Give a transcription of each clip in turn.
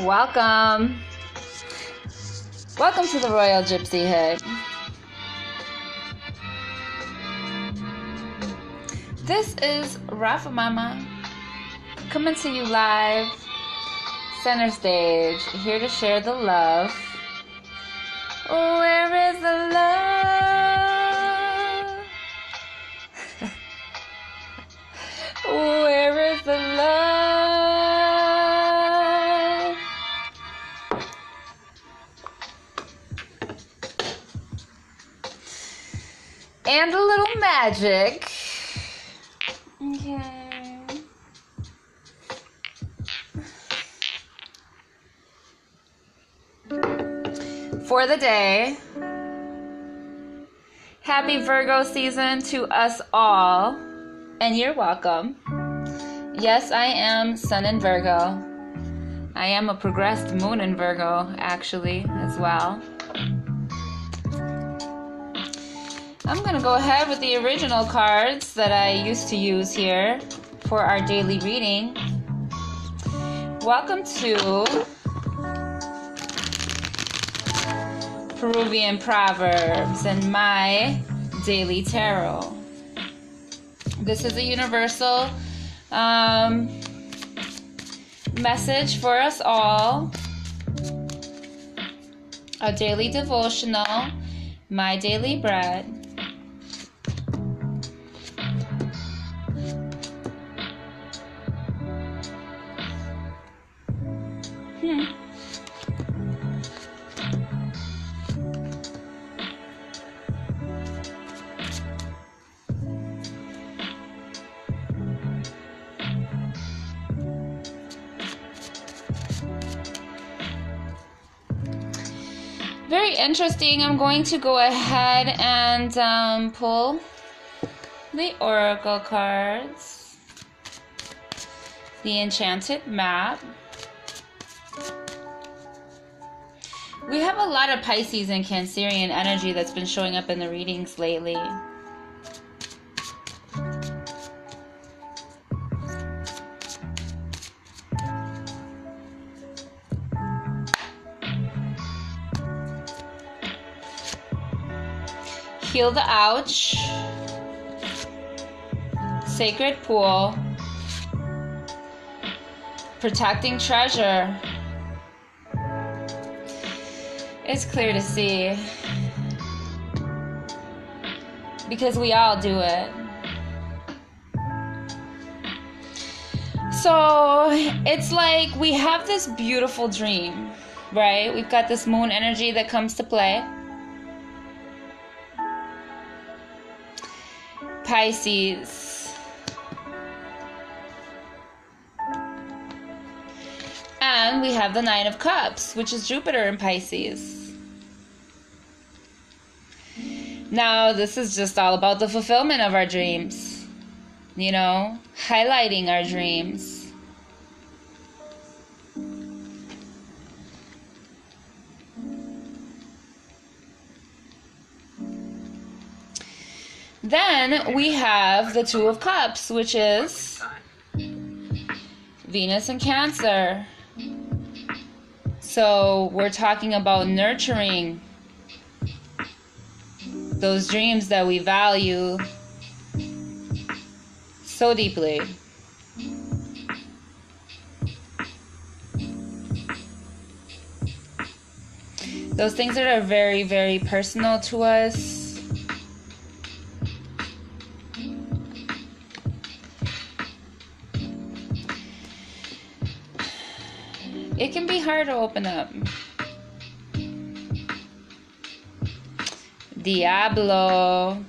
Welcome. Welcome to the Royal Gypsy Hood. This is Rafa Mama coming to you live, center stage, here to share the love. Where is the love? Where is the love? And a little magic. Okay. For the day. Happy Virgo season to us all. And you're welcome. Yes, I am Sun in Virgo. I am a progressed Moon in Virgo, actually, as well. I'm going to go ahead with the original cards that I used to use here for our daily reading. Welcome to Peruvian Proverbs and my daily tarot. This is a universal um, message for us all. A daily devotional, my daily bread. Interesting. I'm going to go ahead and um, pull the oracle cards, the enchanted map. We have a lot of Pisces and Cancerian energy that's been showing up in the readings lately. Heal the Ouch, Sacred Pool, Protecting Treasure. It's clear to see because we all do it. So it's like we have this beautiful dream, right? We've got this moon energy that comes to play. Pisces. And we have the Nine of Cups, which is Jupiter in Pisces. Now, this is just all about the fulfillment of our dreams, you know, highlighting our dreams. Then we have the Two of Cups, which is Venus and Cancer. So we're talking about nurturing those dreams that we value so deeply. Those things that are very, very personal to us. It can be hard to open up. Diablo.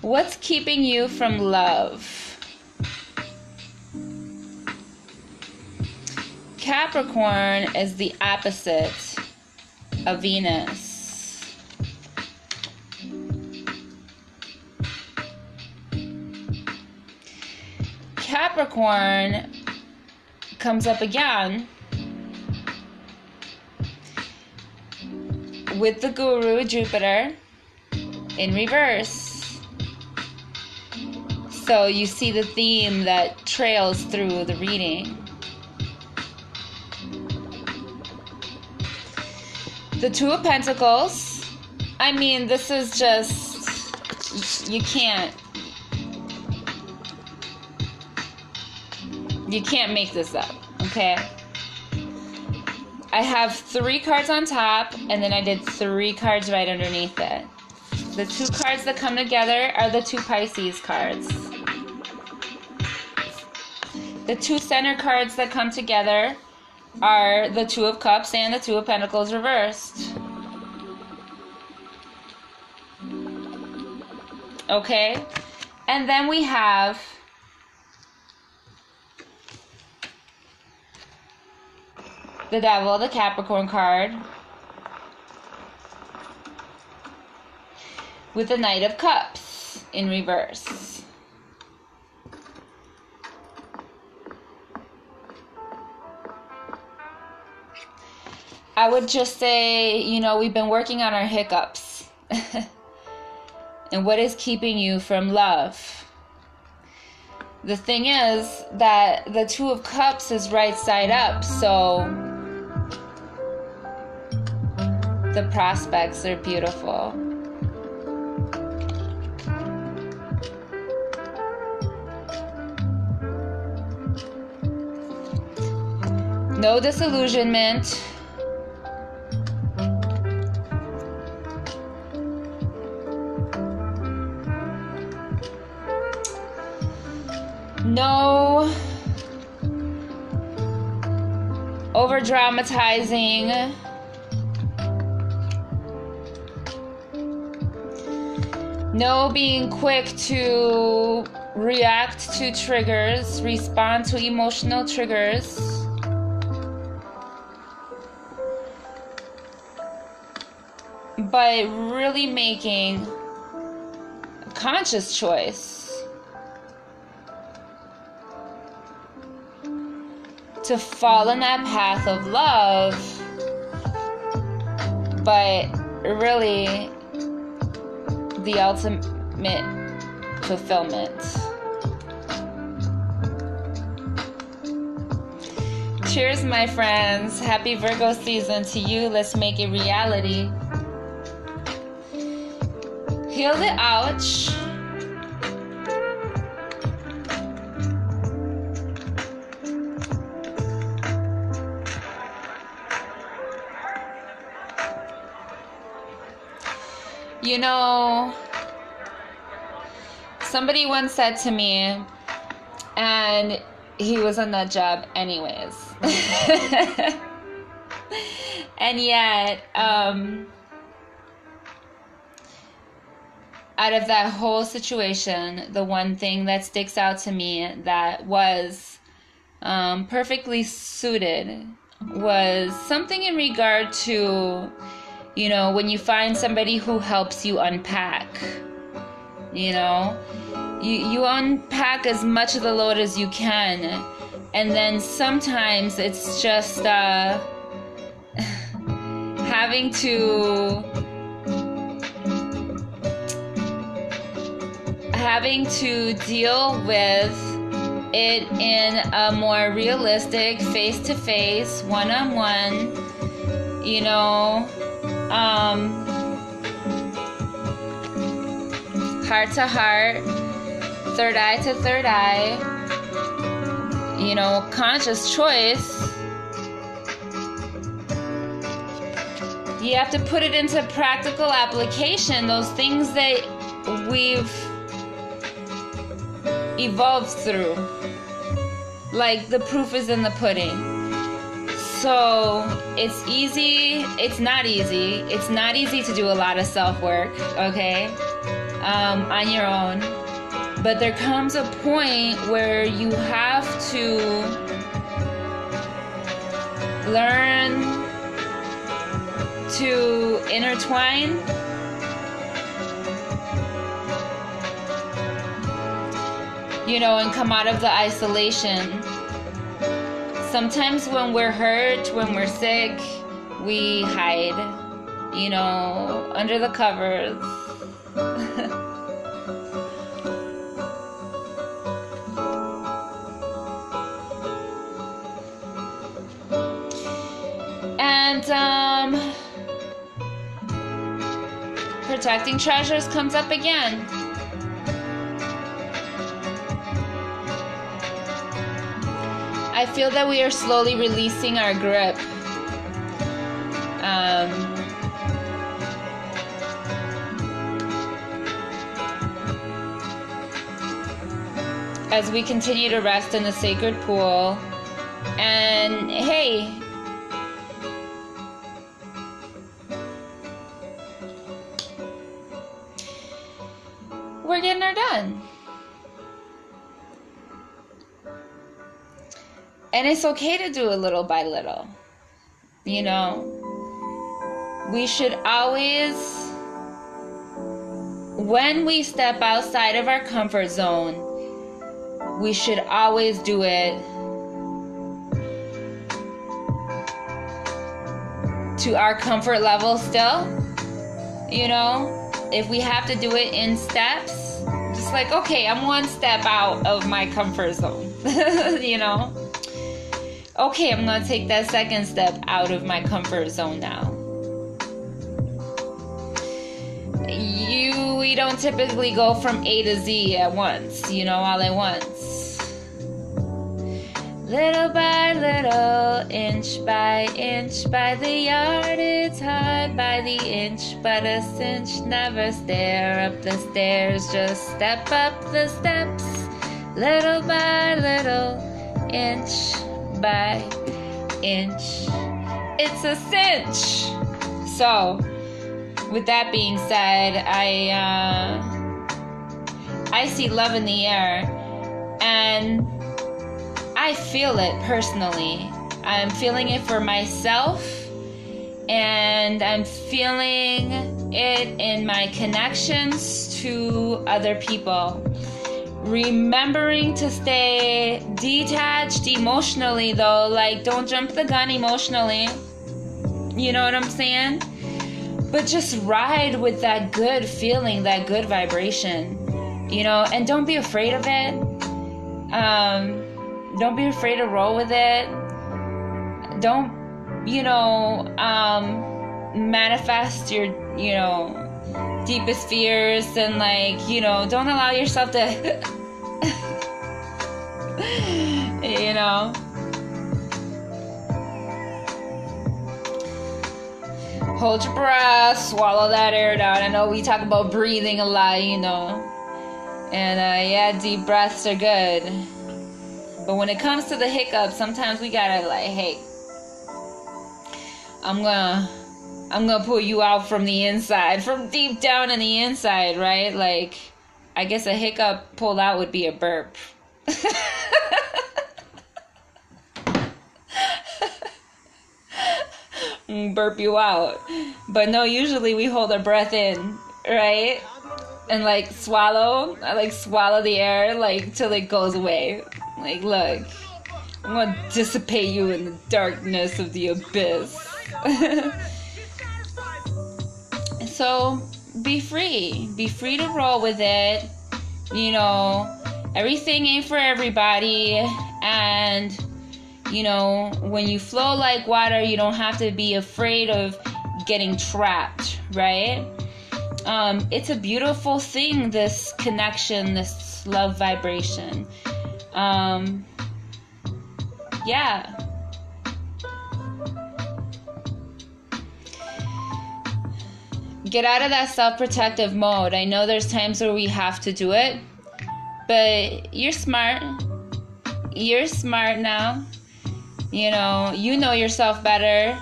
What's keeping you from love? Capricorn is the opposite of Venus. Capricorn comes up again with the guru Jupiter in reverse. So you see the theme that trails through the reading. The Two of Pentacles. I mean, this is just. You can't. You can't make this up, okay? I have three cards on top, and then I did three cards right underneath it. The two cards that come together are the two Pisces cards. The two center cards that come together are the Two of Cups and the Two of Pentacles reversed. Okay? And then we have the Devil, the Capricorn card, with the Knight of Cups in reverse. I would just say, you know, we've been working on our hiccups. and what is keeping you from love? The thing is that the Two of Cups is right side up, so the prospects are beautiful. No disillusionment. No over dramatizing. No being quick to react to triggers, respond to emotional triggers. But really making a conscious choice to fall in that path of love, but really the ultimate fulfillment. Cheers, my friends. Happy Virgo season to you. Let's make it reality. Heal the ouch. You know, somebody once said to me, and he was a nut job, anyways. and yet, um, out of that whole situation, the one thing that sticks out to me that was um, perfectly suited was something in regard to you know, when you find somebody who helps you unpack, you know, you, you unpack as much of the load as you can. And then sometimes it's just uh, having to having to deal with it in a more realistic face to face one on one you know um, heart to heart, third eye to third eye, you know, conscious choice. You have to put it into practical application, those things that we've evolved through. Like the proof is in the pudding. So it's easy, it's not easy. It's not easy to do a lot of self work, okay, um, on your own. But there comes a point where you have to learn to intertwine you know, and come out of the isolation sometimes when we're hurt, when we're sick, we hide, you know, under the covers. Um, protecting treasures comes up again. I feel that we are slowly releasing our grip. Um, as we continue to rest in the sacred pool. And hey, And it's okay to do it little by little. You know, we should always, when we step outside of our comfort zone, we should always do it to our comfort level still. You know, if we have to do it in steps, just like, okay, I'm one step out of my comfort zone, you know? Okay, I'm gonna take that second step out of my comfort zone now. You, we don't typically go from A to Z at once, you know, all at once. Little by little, inch by inch, by the yard it's hard, by the inch, but a cinch. Never stare up the stairs, just step up the steps. Little by little, inch by inch. It's a cinch. So, with that being said, I uh, I see love in the air, and I feel it personally. I'm feeling it for myself, and I'm feeling it in my connections to other people remembering to stay detached emotionally though. Like don't jump the gun emotionally. You know what i'm saying? But just ride with that good feeling that good vibration you know? And don't be afraid of it. Um don't be afraid to roll with it. Don't you know um manifest your you know deepest fears and like you know don't allow yourself to you know hold your breath swallow that air down i know we talk about breathing a lot you know and uh, yeah deep breaths are good but when it comes to the hiccups sometimes we gotta like hey i'm gonna I'm gonna pull you out from the inside, from deep down in the inside, right? Like, I guess a hiccup pulled out would be a burp. Mm, burp you out. But no, usually we hold our breath in, right? And like swallow, I like swallow the air like till it goes away. Like, look, I'm gonna dissipate you in the darkness of the abyss. so be free. Be free to roll with it. You know, everything ain't for everybody. And, you know, when you flow like water, you don't have to be afraid of getting trapped, right? Um, it's a beautiful thing, this connection, this love vibration. Um, yeah. get out of that self protective mode. I know there's times where we have to do it, but you're smart. You're smart now. You know, you know yourself better.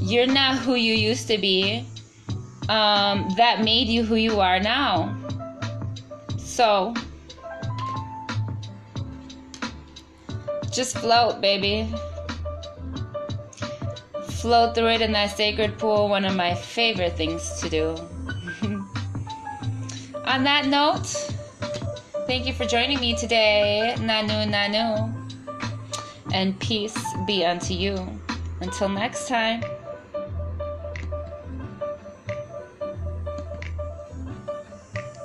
You're not who you used to be. Um, that made you who you are now. So, just float, baby float through it in that sacred pool, one of my favorite things to do. On that note, thank you for joining me today. Nanu Nanu. And peace be unto you. Until next time.